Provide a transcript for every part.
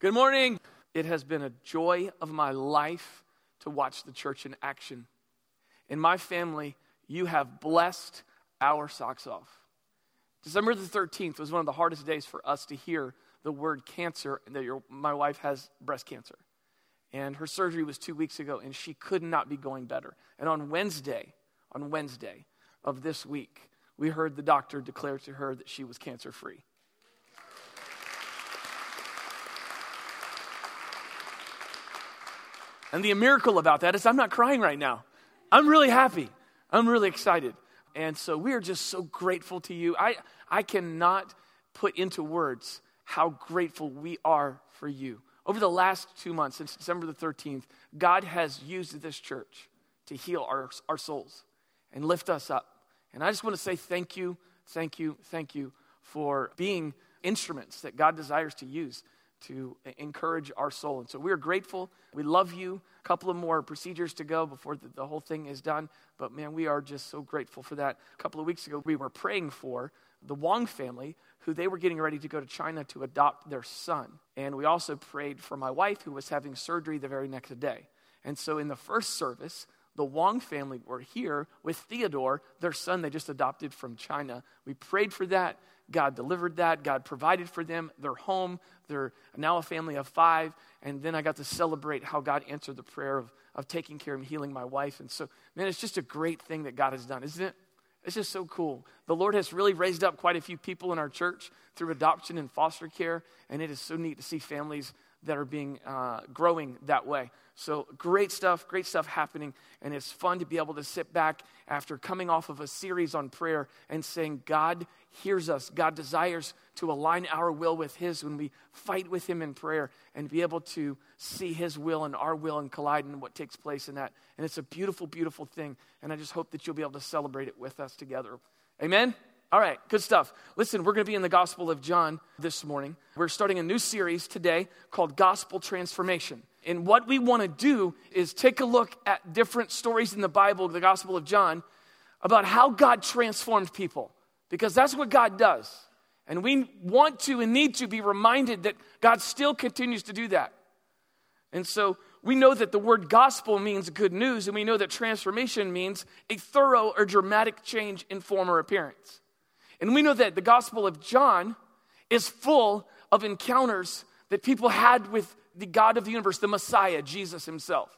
Good morning. It has been a joy of my life to watch the church in action. In my family, you have blessed our socks off. December the 13th was one of the hardest days for us to hear the word cancer and that your, my wife has breast cancer. And her surgery was two weeks ago, and she could not be going better. And on Wednesday, on Wednesday of this week, we heard the doctor declare to her that she was cancer free. And the miracle about that is I'm not crying right now. I'm really happy. I'm really excited. And so we are just so grateful to you. I, I cannot put into words how grateful we are for you. Over the last two months, since December the 13th, God has used this church to heal our, our souls and lift us up. And I just want to say thank you, thank you, thank you for being instruments that God desires to use to encourage our soul. And so we're grateful. We love you. A couple of more procedures to go before the, the, whole thing is done. But man, we are just so grateful for that. A couple of weeks ago, we were praying for the Wong family, who they were getting ready to go to China to adopt their son. And we also prayed for my wife, who was having surgery the very next day. And so in the first service, the Wong family were here with Theodore, their son they just adopted from China. We prayed for that. God delivered that. God provided for them, their home. They're now a family of five. And then I got to celebrate how God answered the prayer of, of taking care and healing my wife. And so, man, it's just a great thing that God has done, isn't it? It's just so cool. The Lord has really raised up quite a few people in our church through adoption and foster care. And it is so neat to see families that are being uh, growing that way. So great stuff, great stuff happening, and it's fun to be able to sit back after coming off of a series on prayer and saying, God hears us. God desires to align our will with His when we fight with Him in prayer and be able to see His will and our will and collide in what takes place in that. And it's a beautiful, beautiful thing. And I just hope that you'll be able to celebrate it with us together. Amen. All right, good stuff. Listen, we're going to be in the Gospel of John this morning. We're starting a new series today called Gospel Transformation. And what we want to do is take a look at different stories in the Bible, the Gospel of John, about how God transformed people. Because that's what God does. And we want to and need to be reminded that God still continues to do that. And so we know that the word gospel means good news, and we know that transformation means a thorough or dramatic change in form or appearance. And we know that the Gospel of John is full of encounters that people had with the God of the universe, the Messiah, Jesus himself.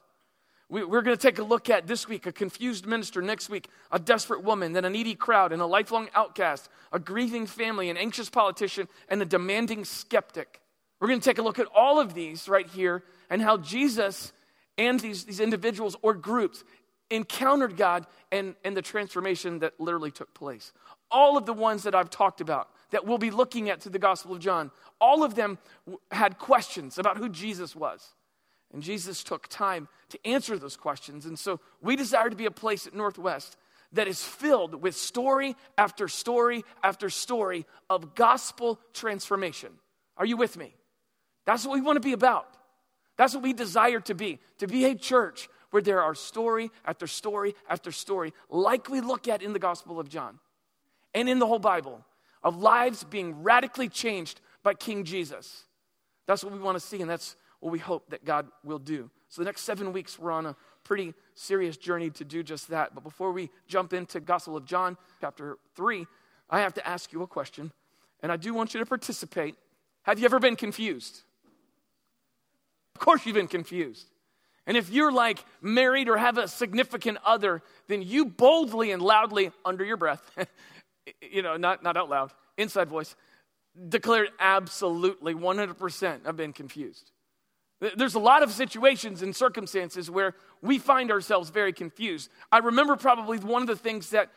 We, are going to take a look at this week a confused minister, next week, a desperate woman, then a needy crowd, and a lifelong outcast, a grieving family, an anxious politician, and a demanding skeptic. We're going to take a look at all of these right here and how Jesus and these, these individuals or groups encountered God and, and the transformation that literally took place all of the ones that I've talked about that we'll be looking at through the Gospel of John, all of them had questions about who Jesus was. And Jesus took time to answer those questions. And so we desire to be a place at Northwest that is filled with story after story after story of gospel transformation. Are you with me? That's what we want to be about. That's what we desire to be, to be a church where there are story after story after story, like we look at in the Gospel of John and in the whole Bible of lives being radically changed by King Jesus. That's what we want to see, and that's what we hope that God will do. So, the next seven weeks, we're on a pretty serious journey to do just that. But before we jump into Gospel of John, chapter 3, I have to ask you a question, and I do want you to participate. Have you ever been confused? Of course, you've been confused. And if you're like married or have a significant other, then you boldly and loudly, under your breath, you know, not, not out loud, inside voice, declared absolutely 100% I've been confused. There's a lot of situations and circumstances where we find ourselves very confused. I remember probably one of the things that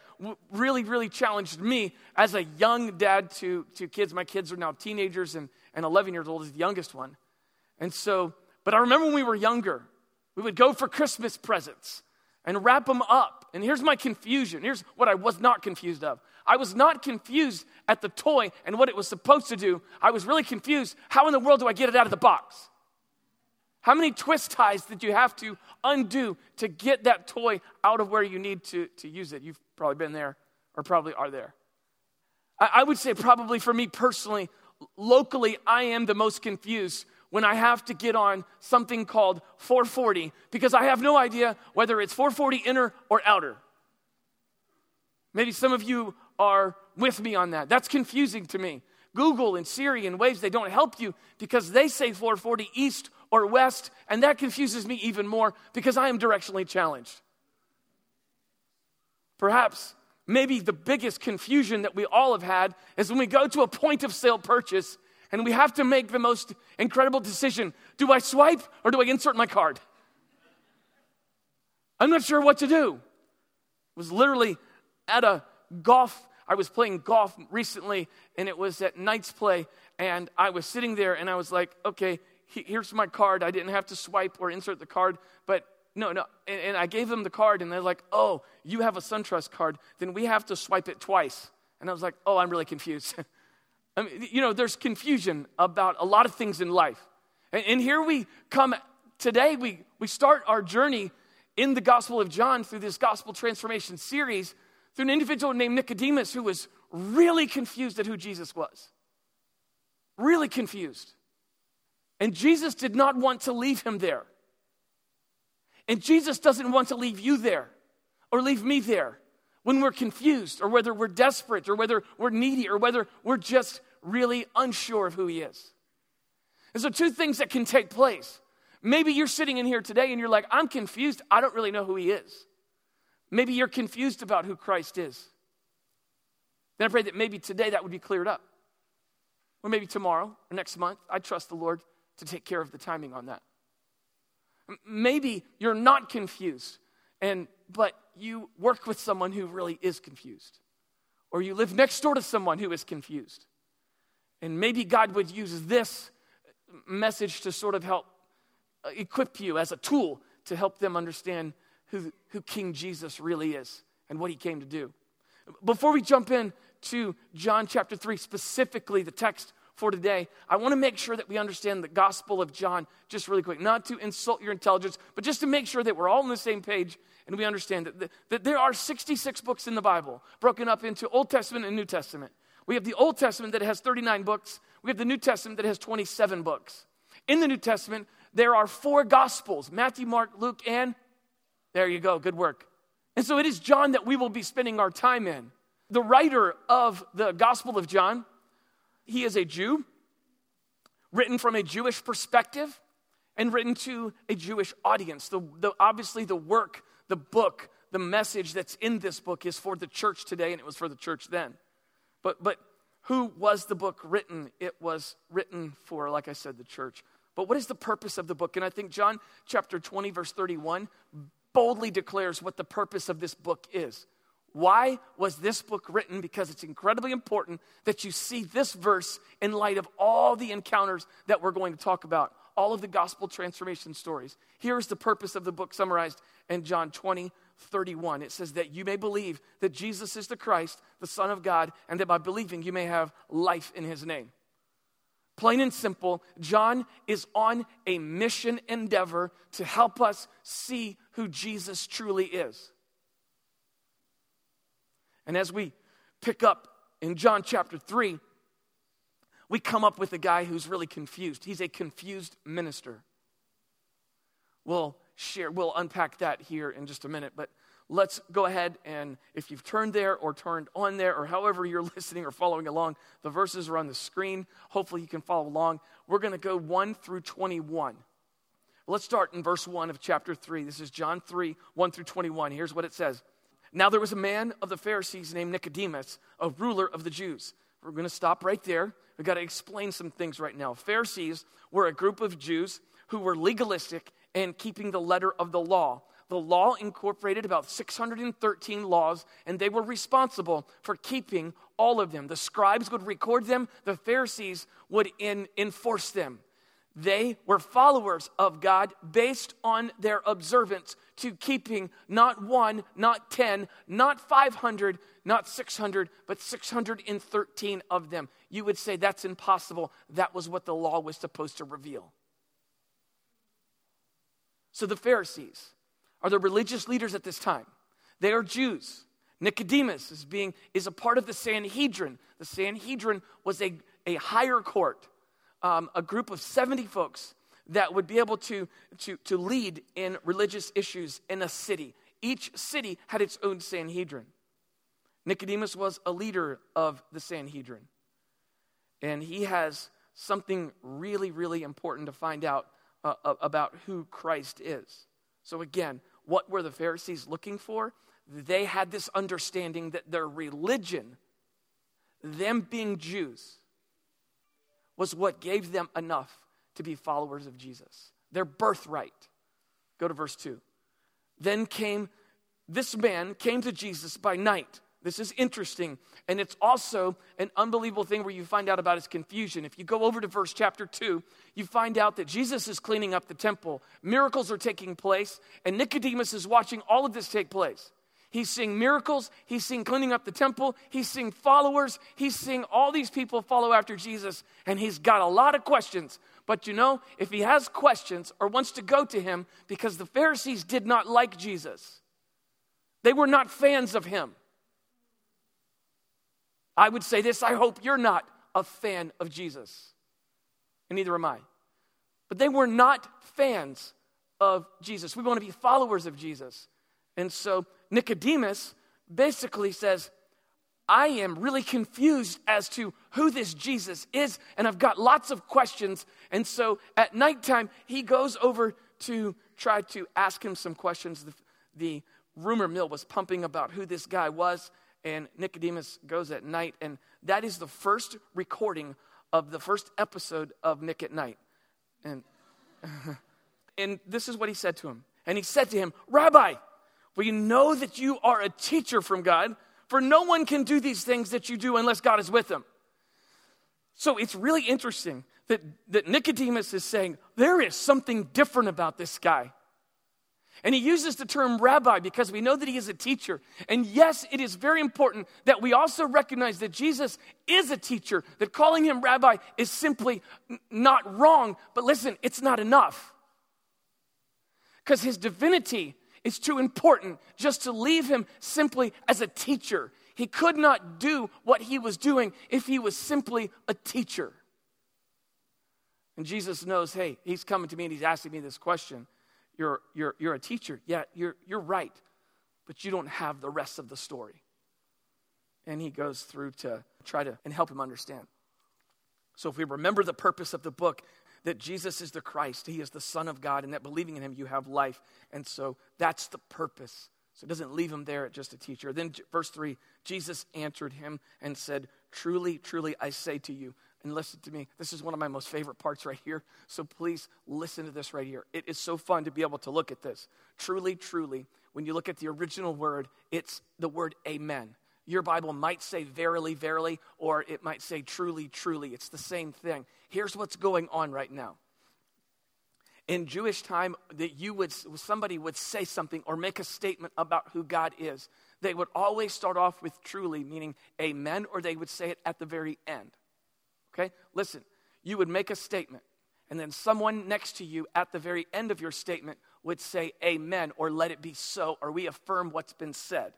really, really challenged me as a young dad to, to kids. My kids are now teenagers, and, and 11 years old is the youngest one. And so, but I remember when we were younger, we would go for Christmas presents and wrap them up. And here's my confusion. Here's what I was not confused of. I was not confused at the toy and what it was supposed to do. I was really confused. How in the world do I get it out of the box? How many twist ties did you have to undo to get that toy out of where you need to, to use it? You've probably been there or probably are there. I, I would say, probably for me personally, locally, I am the most confused when I have to get on something called 440 because I have no idea whether it's 440 inner or outer. Maybe some of you are with me on that. That's confusing to me. Google and Siri and Waze, they don't help you because they say 440 east or west, and that confuses me even more because I am directionally challenged. Perhaps, maybe the biggest confusion that we all have had is when we go to a point of sale purchase and we have to make the most incredible decision do I swipe or do I insert my card? I'm not sure what to do. I was literally at a golf, I was playing golf recently, and it was at night's Play, and I was sitting there and I was like, okay, here's my card. I didn't have to swipe or insert the card, but no, no. And, and I gave them the card, and they're like, oh, you have a SunTrust card, then we have to swipe it twice. And I was like, oh, I'm really confused. I mean, you know, there's confusion about a lot of things in life. And, and here we come today, we, we start our journey in the Gospel of John through this Gospel Transformation series through an individual named Nicodemus who was really confused at who Jesus was. Really confused. And Jesus did not want to leave him there. And Jesus doesn't want to leave you there or leave me there when we're confused or whether we're desperate or whether we're needy or whether we're just really unsure of who He is. And so, two things that can take place. Maybe you're sitting in here today and you're like, I'm confused. I don't really know who He is. Maybe you're confused about who Christ is. Then I pray that maybe today that would be cleared up. Or maybe tomorrow or next month. I trust the Lord to take care of the timing on that. Maybe you're not confused, and but you work with someone who really is confused. Or you live next door to someone who is confused. And maybe God would use this message to sort of help uh, equip you as a tool to help them understand who, who King Jesus really is and what he came to do. Before we jump in to John chapter 3, specifically the text for today, I want to make sure that we understand the Gospel of John just really quick. Not to insult your intelligence, but just to make sure that we're all on the same page and we understand that, that there are 66 books in the Bible, broken up into Old Testament and New Testament. We have the Old Testament that has 39 books, we have the New Testament that has 27 books. In the New Testament, there are four Gospels Matthew, Mark, Luke, and there you go, good work. And so it is John that we will be spending our time in. The writer of the Gospel of John, he is a Jew, written from a Jewish perspective and written to a Jewish audience. The, the, obviously, the work the book, the message that's in this book is for the church today, and it was for the church then. But, but who was the book written? It was written for, like I said, the church. But what is the purpose of the book? And I think John chapter 20, verse 31, boldly declares what the purpose of this book is. Why was this book written? Because it's incredibly important that you see this verse in light of all the encounters that we're going to talk about, all of the gospel transformation stories. Here's the purpose of the book summarized in John 20, 31. It says that you may believe that Jesus is the Christ, the Son of God, and that by believing you may have life in his name. Plain and simple, John is on a mission endeavor to help us see who Jesus truly is. And as we pick up in John chapter 3, we come up with a guy who's really confused. He's a confused minister. We'll share, we'll unpack that here in just a minute, but let's go ahead and if you've turned there or turned on there or however you're listening or following along, the verses are on the screen. Hopefully you can follow along. We're going to go 1 through 21. Let's start in verse 1 of chapter 3. This is John 3, 1 through 21. Here's what it says. Now there was a man of the Pharisees named Nicodemus, a ruler of the Jews. We're going to stop right there. We've got to explain some things right now. Pharisees were a group of Jews who were legalistic and keeping the letter of the law. The law incorporated about 613 laws, and they were responsible for keeping all of them. The scribes would record them, the Pharisees would in, enforce them. They were followers of God based on their observance to keeping not one, not 10, not 500, not 600, but 613 of them. You would say that's impossible. That was what the law was supposed to reveal. So the Pharisees are the religious leaders at this time. They are Jews. Nicodemus is, being, is a part of the Sanhedrin. The Sanhedrin was a, a higher court um, a group of 70 folks that would be able to, to, to lead in religious issues in a city. Each city had its own Sanhedrin. Nicodemus was a leader of the Sanhedrin. And he has something really, really important to find out uh, about who Christ is. So, again, what were the Pharisees looking for? They had this understanding that their religion, them being Jews, was what gave them enough to be followers of Jesus. Their birthright. Go to verse 2. Then came, this man came to Jesus by night. This is interesting. And it's also an unbelievable thing where you find out about his confusion. If you go over to verse chapter 2, you find out that Jesus is cleaning up the temple. Miracles are taking place, and Nicodemus is watching all of this take place. He's seeing miracles. He's seeing cleaning up the temple. He's seeing followers. He's seeing all these people follow after Jesus. And he's got a lot of questions. But you know, if he has questions or wants to go to him, because the Pharisees did not like Jesus, they were not fans of him. I would say this I hope you're not a fan of Jesus. And neither am I. But they were not fans of Jesus. We want to be followers of Jesus. And so Nicodemus basically says, I am really confused as to who this Jesus is, and I've got lots of questions. And so at nighttime, he goes over to try to ask him some questions. The, the rumor mill was pumping about who this guy was, and Nicodemus goes at night, and that is the first recording of the first episode of Nick at Night. And, and this is what he said to him. And he said to him, Rabbi, we know that you are a teacher from God, for no one can do these things that you do unless God is with them. So it's really interesting that, that Nicodemus is saying, there is something different about this guy. And he uses the term rabbi because we know that he is a teacher. And yes, it is very important that we also recognize that Jesus is a teacher, that calling him rabbi is simply not wrong. But listen, it's not enough. Because his divinity is too important just to leave him simply as a teacher. He could not do what he was doing if he was simply a teacher. And Jesus knows, hey, he's coming to me and he's asking me this question. You're, you're, you're a teacher. Yeah, you're, you're right, but you don't have the rest of the story. And he goes through to try to and help him understand. So if we remember the purpose of the book, that Jesus is the Christ, He is the Son of God, and that believing in Him, you have life. And so that's the purpose. So it doesn't leave him there at just a teacher. Then, verse 3 Jesus answered him and said, Truly, truly, I say to you, and listen to me, this is one of my most favorite parts right here. So please listen to this right here. It is so fun to be able to look at this. Truly, truly, when you look at the original word, it's the word amen. Your Bible might say verily, verily, or it might say truly, truly. It's the same thing. Here's what's going on right now. In Jewish time, that you would somebody would say something or make a statement about who God is. They would always start off with truly, meaning amen, or they would say it at the very end. Okay? Listen, you would make a statement, and then someone next to you at the very end of your statement would say amen, or let it be so, or we affirm what's been said.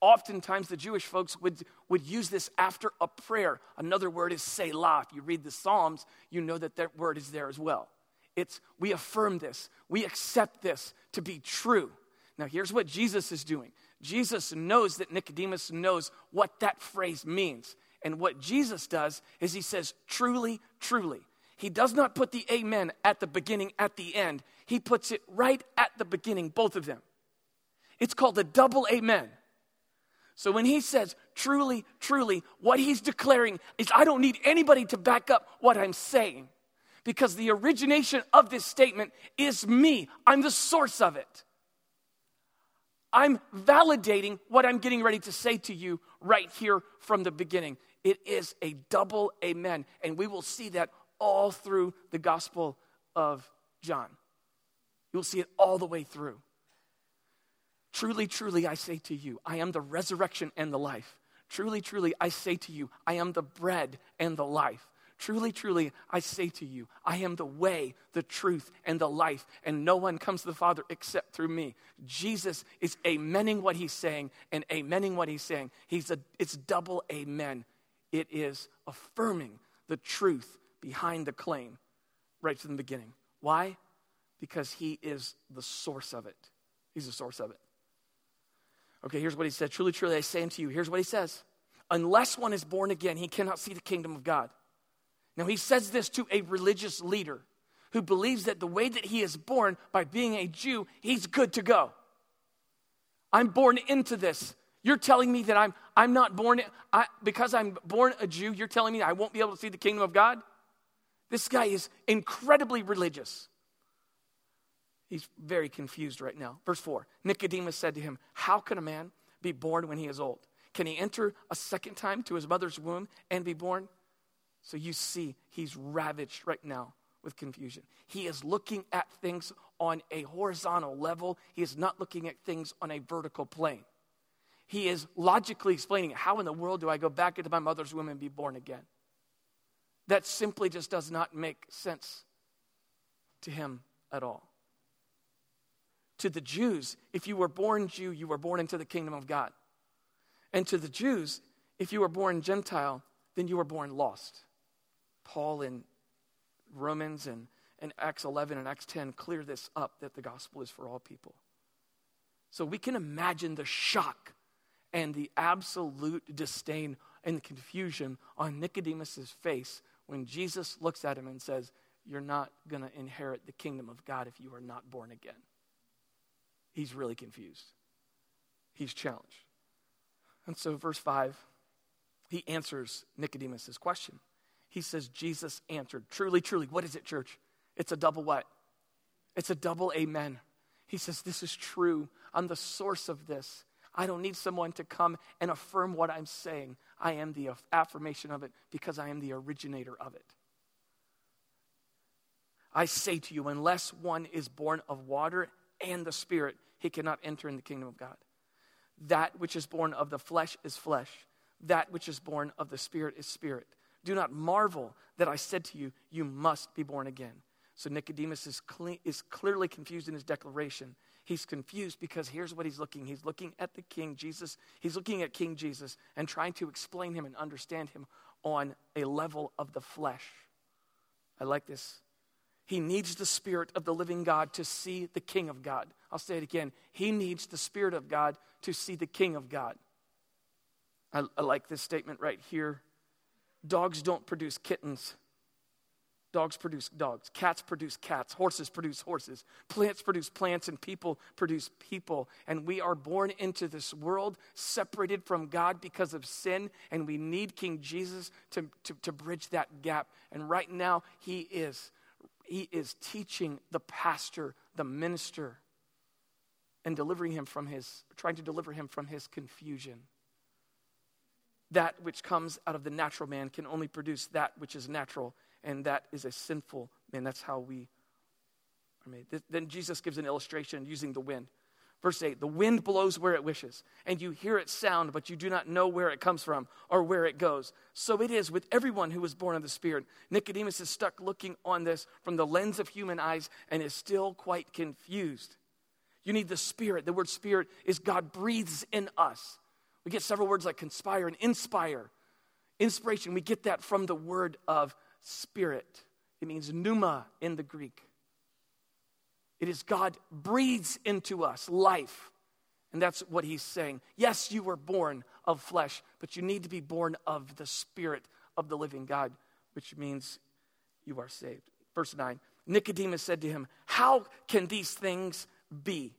Oftentimes, the Jewish folks would, would use this after a prayer. Another word is Selah. If you read the Psalms, you know that that word is there as well. It's we affirm this, we accept this to be true. Now, here's what Jesus is doing Jesus knows that Nicodemus knows what that phrase means. And what Jesus does is he says, truly, truly. He does not put the amen at the beginning, at the end. He puts it right at the beginning, both of them. It's called the double amen. So when he says, truly, truly, what he's declaring is, I don't need anybody to back up what I'm saying because the origination of this statement is me. I'm the source of it. I'm validating what I'm getting ready to say to you right here from the beginning. It is a double amen. And we will see that all through the Gospel of John. You'll see it all the way through. Truly, truly, I say to you, I am the resurrection and the life. Truly, truly, I say to you, I am the bread and the life. Truly, truly, I say to you, I am the way, the truth, and the life, and no one comes to the Father except through me. Jesus is amening what he's saying and amening what he's saying. He's a, it's double amen. It is affirming the truth behind the claim right from the beginning. Why? Because he is the source of it. He's the source of it. Okay, here's what he said Truly, truly, I say unto you, here's what he says Unless one is born again, he cannot see the kingdom of God. Now, he says this to a religious leader who believes that the way that he is born, by being a Jew, he's good to go. I'm born into this. You're telling me that I'm, I'm not born, I, because I'm born a Jew, you're telling me I won't be able to see the kingdom of God? This guy is incredibly religious. He's very confused right now. Verse 4 Nicodemus said to him, How can a man be born when he is old? Can he enter a second time to his mother's womb and be born? So you see, he's ravaged right now with confusion. He is looking at things on a horizontal level, he is not looking at things on a vertical plane. He is logically explaining how in the world do I go back into my mother's womb and be born again? That simply just does not make sense to him at all. To the Jews, if you were born Jew, you were born into the kingdom of God. And to the Jews, if you were born Gentile, then you were born lost. Paul in Romans and, and Acts 11 and Acts 10 clear this up that the gospel is for all people. So we can imagine the shock and the absolute disdain and confusion on Nicodemus's face when Jesus looks at him and says, You're not going to inherit the kingdom of God if you are not born again. He's really confused. He's challenged. And so, verse 5, he answers Nicodemus's question he says, Jesus answered. Truly, truly, what is it, church? It's a double what? It's a double amen. He says, This is true. I'm the source of this. I don't need someone to come and affirm what I'm saying. I am the affirmation of it because I am the originator of it. I say to you, unless one is born of water and the Spirit, he cannot enter in the kingdom of God. That which is born of the flesh is flesh, that which is born of the Spirit is spirit. Do not marvel that I said to you, You must be born again. So Nicodemus is, is clearly confused in his declaration. He's confused because here's what he's looking. He's looking at the King Jesus. He's looking at King Jesus and trying to explain him and understand him on a level of the flesh. I like this. He needs the Spirit of the living God to see the King of God. I'll say it again. He needs the Spirit of God to see the King of God. I, I like this statement right here Dogs don't produce kittens. Dogs produce dogs. Cats produce cats. Horses produce horses. Plants produce plants, and people produce people. And we are born into this world separated from God because of sin, and we need King Jesus to, to, to bridge that gap. And right now, He is. He is teaching the pastor, the minister, and delivering him from his, trying to deliver him from his confusion that which comes out of the natural man can only produce that which is natural, and that is a sinful man. That's how we are made. Then Jesus gives an illustration using the wind. Verse 8 The wind blows where it wishes, and you hear its sound, but you do not know where it comes from or where it goes. So it is with everyone who was born of the Spirit. Nicodemus is stuck looking on this from the lens of human eyes and is still quite confused. You need the Spirit. The word Spirit is God breathes in us. We get several words like conspire and inspire. Inspiration, we get that from the word of spirit. It means pneuma in the Greek. It is God breathes into us life. And that's what he's saying. Yes, you were born of flesh, but you need to be born of the spirit of the living God, which means you are saved. Verse 9 Nicodemus said to him, How can these things be?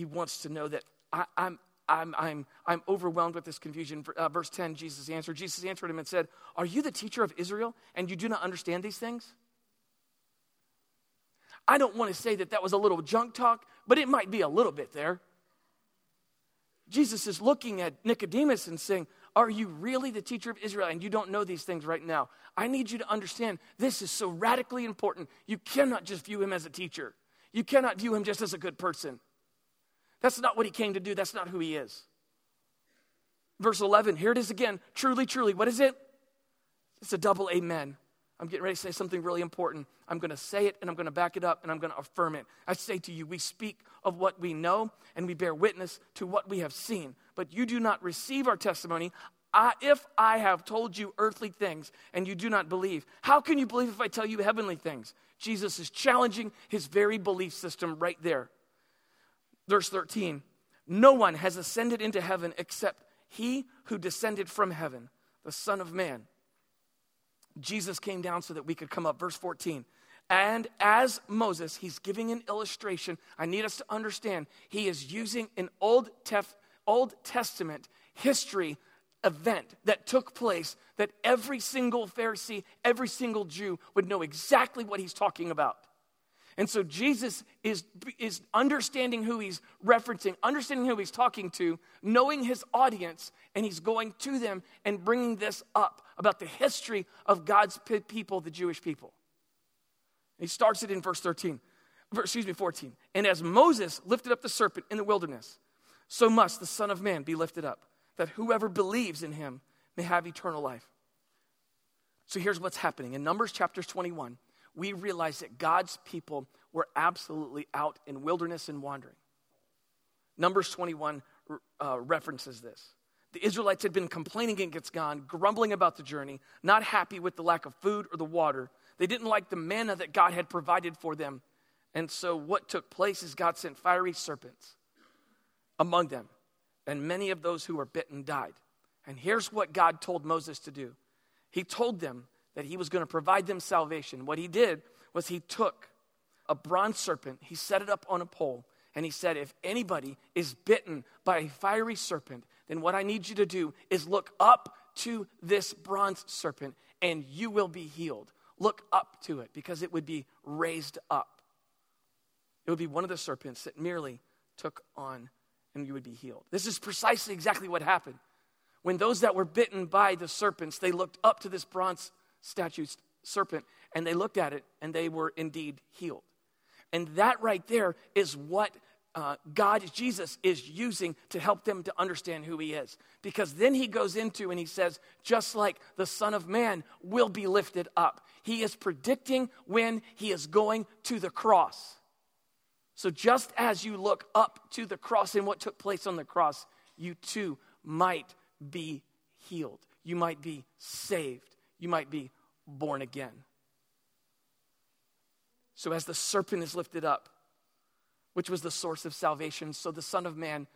he wants to know that I, am I'm, I'm, I'm overwhelmed with this confusion. Uh, verse 10, Jesus answered. Jesus answered him and said, Are you the teacher of Israel and you do not understand these things? I don't want to say that that was a little junk talk, but it might be a little bit there. Jesus is looking at Nicodemus and saying, Are you really the teacher of Israel and you don't know these things right now? I need you to understand this is so radically important. You cannot just view him as a teacher, you cannot view him just as a good person. That's not what he came to do. That's not who he is. Verse 11, here it is again. Truly, truly, what is it? It's a double amen. I'm getting ready to say something really important. I'm going to say it and I'm going to back it up and I'm going to affirm it. I say to you, we speak of what we know and we bear witness to what we have seen, but you do not receive our testimony. I, if I have told you earthly things and you do not believe, how can you believe if I tell you heavenly things? Jesus is challenging his very belief system right there. Verse 13 No one has ascended into heaven except he who descended from heaven, the Son of Man. Jesus came down so that we could come up. Verse 14. And as Moses, he's giving an illustration. I need us to understand he is using an Old, Tef- Old Testament history event that took place that every single Pharisee, every single Jew would know exactly what he's talking about. And so Jesus is, is understanding who he's referencing, understanding who he's talking to, knowing his audience, and he's going to them and bringing this up about the history of God's people, the Jewish people. He starts it in verse 13, excuse me, 14. And as Moses lifted up the serpent in the wilderness, so must the Son of Man be lifted up that whoever believes in him may have eternal life. So here's what's happening. In Numbers chapter 21, we realize that God's people were absolutely out in wilderness and wandering. Numbers 21 uh, references this. The Israelites had been complaining against God, grumbling about the journey, not happy with the lack of food or the water. They didn't like the manna that God had provided for them. And so, what took place is God sent fiery serpents among them and many of those who were bitten died. And here's what God told Moses to do He told them that He was going to provide them salvation. What He did was He took a bronze serpent, He set it up on a pole, and He said, If anybody is bitten by a fiery serpent, then what I need you to do is look up to this bronze serpent and you will be healed. Look up to it because it would be raised up. It would be one of the serpents that merely took on and you would be healed. This is precisely exactly what happened. When those that were bitten by the serpents, they looked up to this bronze statue serpent and they looked at it and they were indeed healed. And that right there is what uh, God, Jesus, is using to help them to understand who He is. Because then He goes into and He says, just like the Son of Man will be lifted up. He is predicting when He is going to the cross. So, just as you look up to the cross and what took place on the cross, you too might be healed. You might be saved. You might be born again. So, as the serpent is lifted up, which was the source of salvation, so the Son of Man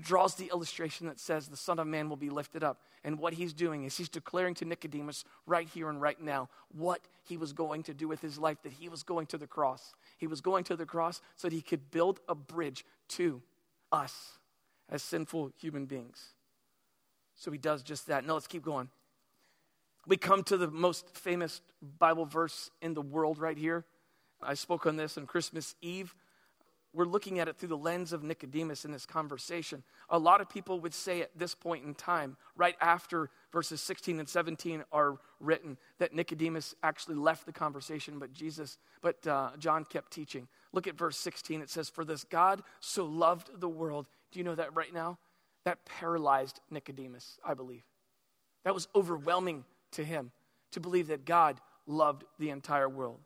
draws the illustration that says the Son of Man will be lifted up. And what he's doing is he's declaring to Nicodemus right here and right now what he was going to do with his life, that he was going to the cross. He was going to the cross so that he could build a bridge to us as sinful human beings. So he does just that. Now let's keep going. We come to the most famous Bible verse in the world right here. I spoke on this on Christmas Eve we're looking at it through the lens of Nicodemus in this conversation. A lot of people would say at this point in time, right after verses 16 and 17 are written, that Nicodemus actually left the conversation, but Jesus, but uh, John kept teaching. Look at verse 16. It says, For this God so loved the world. Do you know that right now? That paralyzed Nicodemus, I believe. That was overwhelming to him to believe that God loved the entire world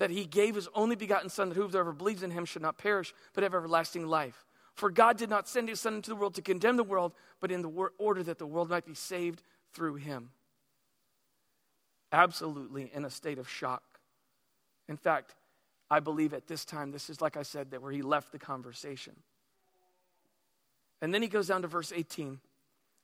that he gave his only begotten Son, that whoever believes in him should not perish, but have everlasting life. For God did not send his Son into the world to condemn the world, but in the order that the world might be saved through him. Absolutely in a state of shock. In fact, I believe at this time, this is like I said, that where he left the conversation. And then he goes down to verse 18,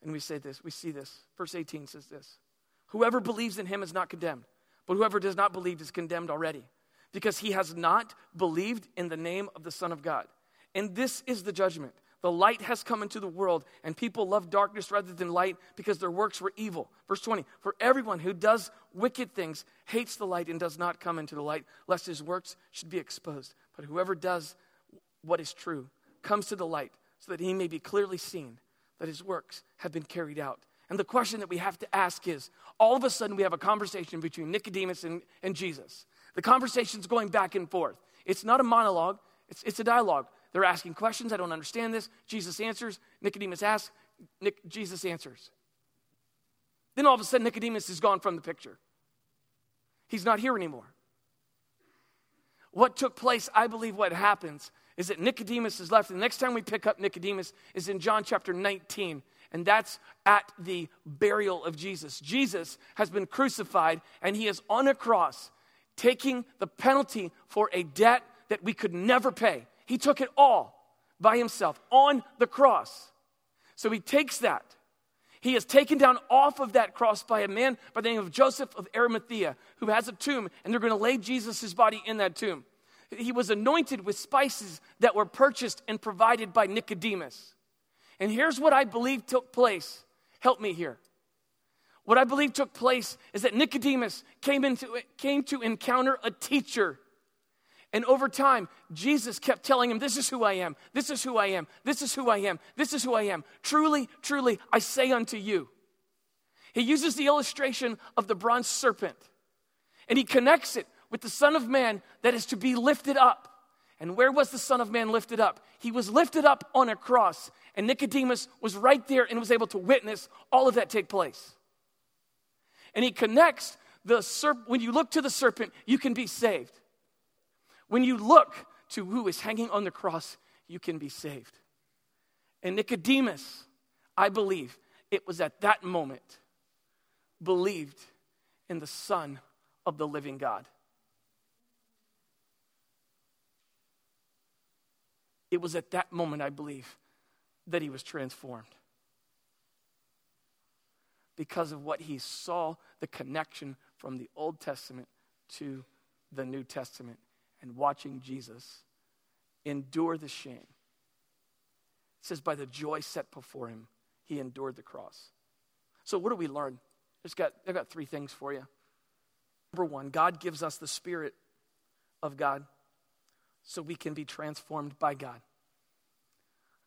and we say this, we see this. Verse 18 says this Whoever believes in him is not condemned, but whoever does not believe is condemned already because he has not believed in the name of the Son of God. And this is the judgment. The light has come into the world, and people love darkness rather than light because their works were evil. Verse 20 For everyone who does wicked things hates the light and does not come into the light, lest his works should be exposed. But whoever does what is true comes to the light, so that he may be clearly seen that his works have been carried out. And the question that we have to ask is all of a sudden we have a conversation between Nicodemus and, and Jesus. The conversation's going back and forth. It's not a monologue, it's, it's a dialogue. They're asking questions. I don't understand this. Jesus answers. Nicodemus asks. Nick, Jesus answers. Then all of a sudden, Nicodemus is gone from the picture. He's not here anymore. What took place, I believe what happens, is that Nicodemus is left. And the next time we pick up Nicodemus is in John chapter 19, and that's at the burial of Jesus. Jesus has been crucified, and he is on a cross, taking the penalty for a debt that we could never pay. He took it all by himself on the cross. So he takes that. He is taken down off of that cross by a man by the name of Joseph of Arimathea, who has a tomb, and they're going to lay Jesus' body in that tomb. He was anointed with spices that were purchased and provided by Nicodemus. And here's what I believe took place. Help me here. What I believe took place is that Nicodemus came, into, came to encounter a teacher and over time, Jesus kept telling him, This is who I am. This is who I am. This is who I am. This is who I am. Truly, truly, I say unto you. He uses the illustration of the bronze serpent and he connects it with the Son of Man that is to be lifted up. And where was the Son of Man lifted up? He was lifted up on a cross, and Nicodemus was right there and was able to witness all of that take place. And he connects the serpent, when you look to the serpent, you can be saved. When you look to who is hanging on the cross, you can be saved. And Nicodemus, I believe, it was at that moment, believed in the Son of the living God. It was at that moment, I believe, that he was transformed. Because of what he saw, the connection from the Old Testament to the New Testament and watching Jesus endure the shame. It says, by the joy set before him, he endured the cross. So, what do we learn? I've got, I've got three things for you. Number one, God gives us the Spirit of God so we can be transformed by God.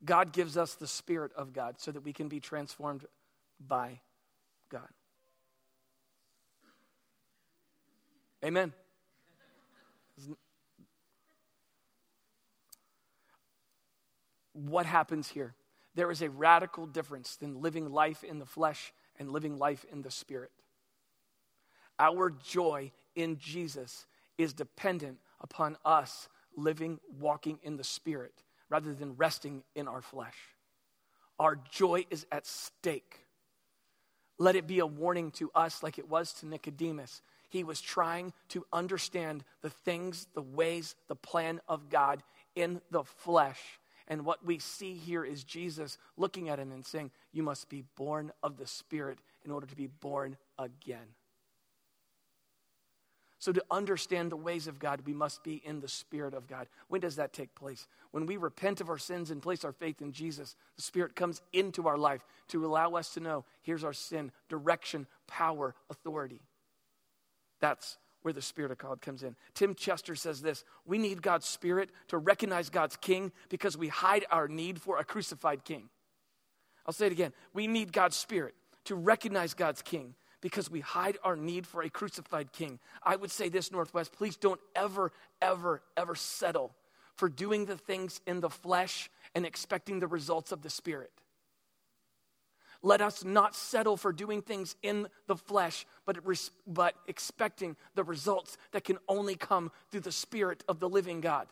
God gives us the Spirit of God so that we can be transformed by God. Amen. what happens here? There is a radical difference than living life in the flesh and living life in the spirit. Our joy in Jesus is dependent upon us living, walking in the spirit rather than resting in our flesh. Our joy is at stake. Let it be a warning to us, like it was to Nicodemus. He was trying to understand the things, the ways, the plan of God in the flesh and what we see here is Jesus looking at him and saying, You must be born of the Spirit in order to be born again. So, to understand the ways of God, we must be in the Spirit of God. When does that take place? When we repent of our sins and place our faith in Jesus, the Spirit comes into our life to allow us to know here's our sin, direction, power, authority. That's where the Spirit of God comes in. Tim Chester says this We need God's Spirit to recognize God's King because we hide our need for a crucified King. I'll say it again. We need God's Spirit to recognize God's King because we hide our need for a crucified King. I would say this, Northwest, please don't ever, ever, ever settle for doing the things in the flesh and expecting the results of the Spirit. Let us not settle for doing things in the flesh, but, but expecting the results that can only come through the Spirit of the living God.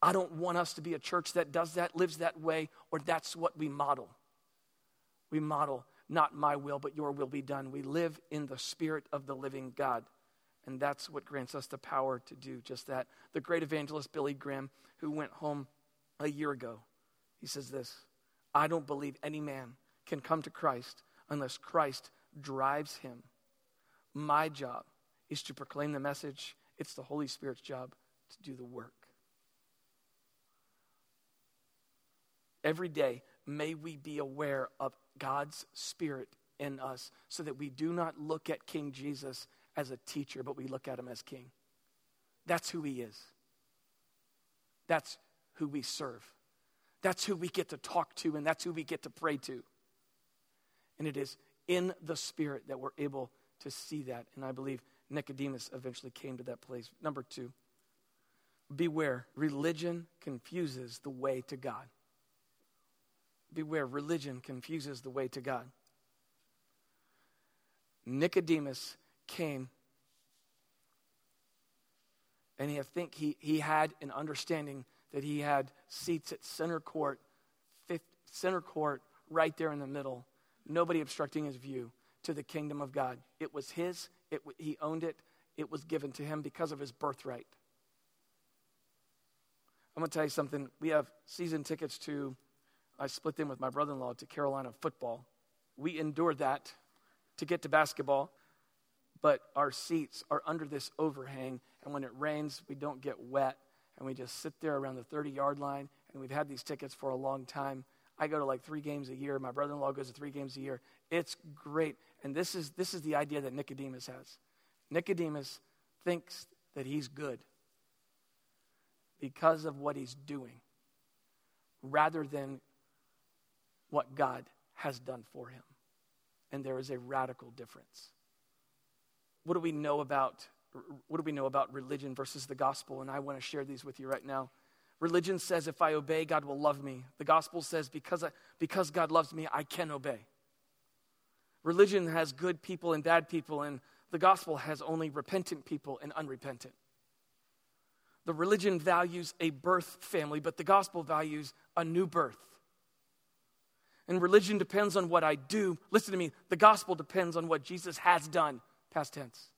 I don't want us to be a church that does that, lives that way, or that's what we model. We model, not my will, but your will be done. We live in the Spirit of the living God. And that's what grants us the power to do just that. The great evangelist Billy Graham, who went home a year ago, he says this I don't believe any man can come to Christ unless Christ drives him. My job is to proclaim the message, it's the Holy Spirit's job to do the work. Every day, may we be aware of God's Spirit in us so that we do not look at King Jesus as a teacher, but we look at him as King. That's who he is. That's who we serve. That's who we get to talk to, and that's who we get to pray to. And it is in the Spirit that we're able to see that. And I believe Nicodemus eventually came to that place. Number two, beware, religion confuses the way to God. Beware, religion confuses the way to God. Nicodemus came And I think he, he had an understanding that he had seats at center court, fifth, center court, right there in the middle, nobody obstructing his view to the kingdom of God. It was his, it, he owned it, it was given to him because of his birthright. I'm going to tell you something. We have season tickets to, I split them with my brother in law to Carolina football. We endured that to get to basketball, but our seats are under this overhang, and when it rains, we don't get wet, and we just sit there around the 30 yard line, and we've had these tickets for a long time. I go to like three games a year. My brother in law goes to three games a year. It's great. And this is, this is the idea that Nicodemus has. Nicodemus thinks that he's good because of what he's doing rather than what God has done for him. And there is a radical difference. What do we know about what do we know about religion versus the gospel? And I want to share these with you right now. Religion says if I obey, God will love me. The gospel says because, I, because God loves me, I can obey. Religion has good people and bad people, and the gospel has only repentant people and unrepentant. The religion values a birth family, but the gospel values a new birth. And religion depends on what I do. Listen to me, the gospel depends on what Jesus has done, past tense.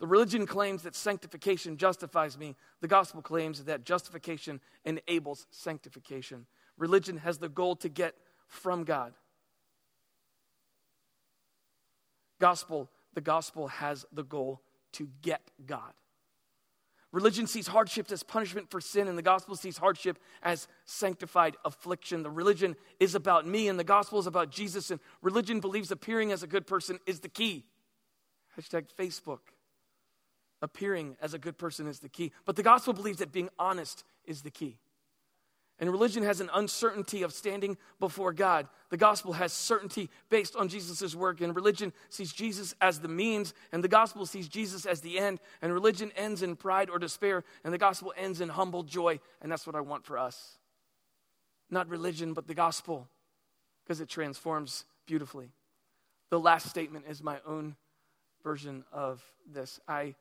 The religion claims that sanctification justifies me. The gospel claims that justification enables sanctification. Religion has the goal to get from God. Gospel, the gospel has the goal to get God. Religion sees hardship as punishment for sin, and the gospel sees hardship as sanctified affliction. The religion is about me, and the gospel is about Jesus. And religion believes appearing as a good person is the key. Hashtag Facebook. Appearing as a good person is the key. But the gospel believes that being honest is the key. And religion has an uncertainty of standing before God. The gospel has certainty based on Jesus' work. And religion sees Jesus as the means, and the gospel sees Jesus as the end. And religion ends in pride or despair, and the gospel ends in humble joy. And that's what I want for us. Not religion, but the gospel, because it transforms beautifully. The last statement is my own version of this. I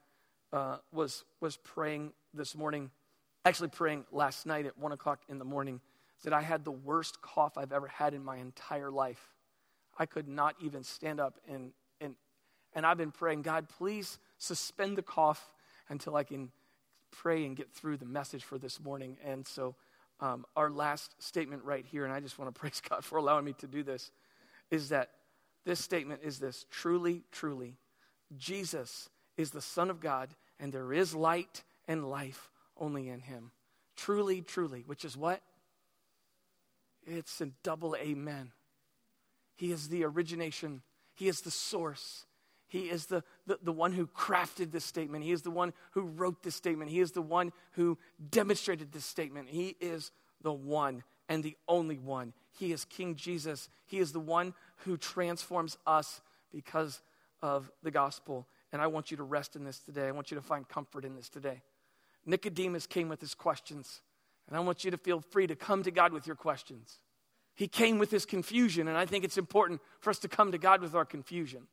uh, was, was praying this morning actually praying last night at one o'clock in the morning that I had the worst cough I've ever had in my entire life. I could not even stand up and and and I've been praying, God, please suspend the cough until I can pray and get through the message for this morning. And so um, our last statement right here, and I just want to praise God for allowing me to do this, is that this statement is this truly, truly, Jesus is the Son of God, and there is light and life only in Him. Truly, truly, which is what? It's a double amen. He is the origination, He is the source. He is the, the, the one who crafted this statement. He is the one who wrote this statement. He is the one who demonstrated this statement. He is the one and the only one. He is King Jesus. He is the one who transforms us because of the gospel. And I want you to rest in this today. I want you to find comfort in this today. Nicodemus came with his questions, and I want you to feel free to come to God with your questions. He came with his confusion, and I think it's important for us to come to God with our confusion.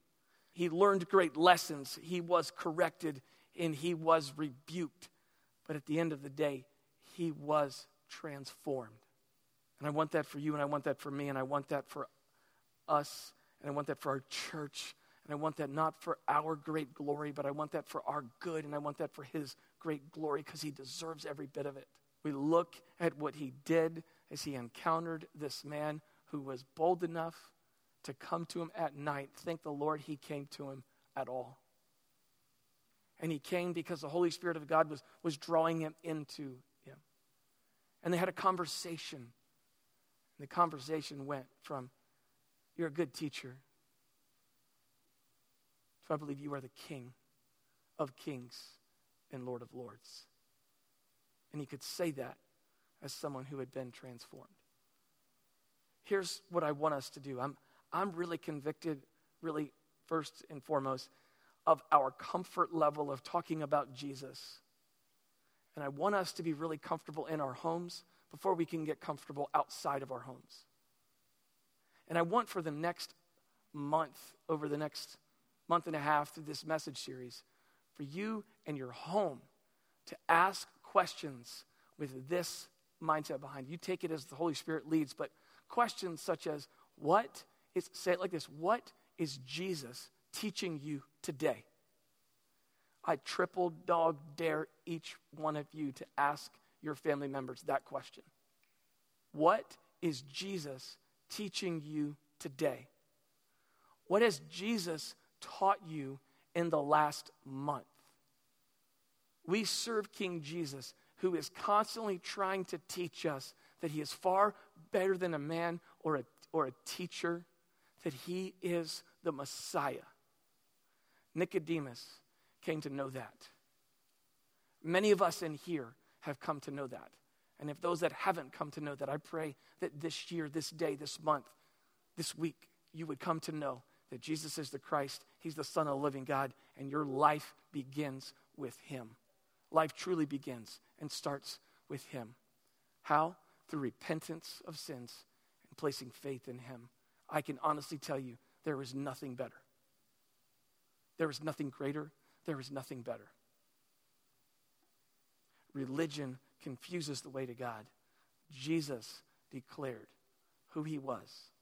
He learned great lessons, he was corrected, and he was rebuked. But at the end of the day, he was transformed. And I want that for you, and I want that for me, and I want that for us, and I want that for our church. And I want that not for our great glory, but I want that for our good, and I want that for His great glory because He deserves every bit of it. We look at what He did as He encountered this man who was bold enough to come to Him at night. Thank the Lord He came to Him at all. And He came because the Holy Spirit of God was, was drawing Him into Him. And they had a conversation. And the conversation went from, You're a good teacher so I believe you are the King of kings and Lord of lords. And he could say that as someone who had been transformed. Here's what I want us to do I'm, I'm really convicted, really, first and foremost, of our comfort level of talking about Jesus. And I want us to be really comfortable in our homes before we can get comfortable outside of our homes. And I want for the next month, over the next month and a half through this message series for you and your home to ask questions with this mindset behind. You take it as the Holy Spirit leads, but questions such as, what is, say it like this, what is Jesus teaching you today? I triple dog dare each one of you to ask your family members that question. What is Jesus teaching you today? What has Jesus taught you in the last month? We serve King Jesus, who is constantly trying to teach us that he is far better than a man or a, or a teacher, that he is the Messiah. Nicodemus came to know that. Many of us in here have come to know that. And if those that haven't come to know that, I pray that this year, this day, this month, this week, you would come to know that Jesus is the Christ, He's the Son of the living God, and your life begins with Him. Life truly begins and starts with Him. How? Through repentance of sins and placing faith in Him. I can honestly tell you, there is nothing better. There is nothing greater. There is nothing better. Religion confuses the way to God. Jesus declared who He was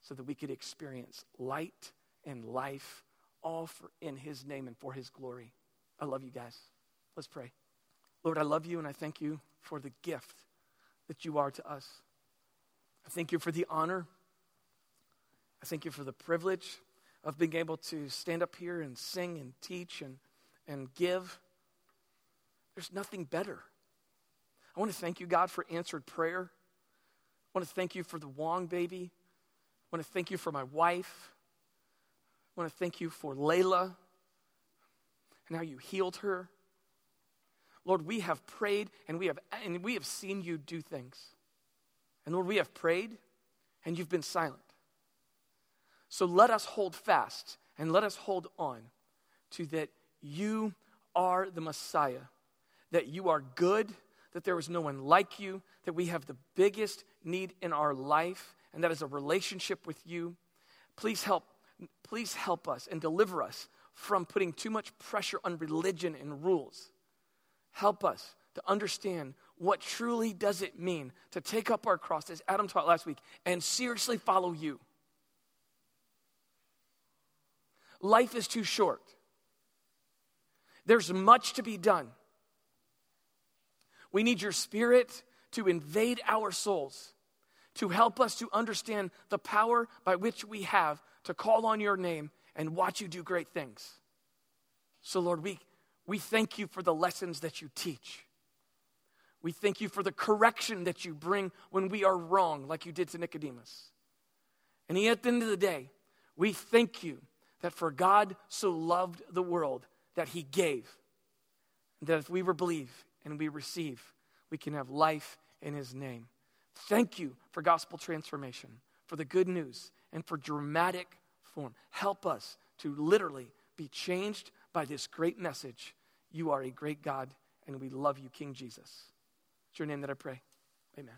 so that we could experience light and life all for, in His name and for His glory. I love you guys. Let's pray. Lord, I love you and I thank you for the gift that you are to us. I thank you for the honor. I thank you for the privilege of being able to stand up here and sing and teach and, and give. There's nothing better. I want to thank you, God, for answered prayer. I want to thank you for the Wong baby. I want to thank you for my wife. I want to thank you for Layla and how you healed her. Lord, we have prayed and we have, and we have seen you do things. And Lord, we have prayed and you've been silent. So let us hold fast and let us hold on to that you are the Messiah, that you are good, that there is no one like you, that we have the biggest need in our life, and that is a relationship with you. Please help, please help us and deliver us from putting too much pressure on religion and rules help us to understand what truly does it mean to take up our cross, as Adam taught last week, and seriously follow you. Life is too short. There's much to be done. We need your spirit to invade our souls, to help us to understand the power by which we have to call on your name and watch you do great things. So, Lord, we we thank you for the lessons that you teach. We thank you for the correction that you bring when we are wrong, like you did to Nicodemus. And at the end of the day, we thank you that for God so loved the world that he gave. That if we believe and we receive, we can have life in his name. Thank you for gospel transformation, for the good news, and for dramatic form. Help us to literally be changed by this great message. You are a great God, and we love you, King Jesus. It's your name that I pray. Amen.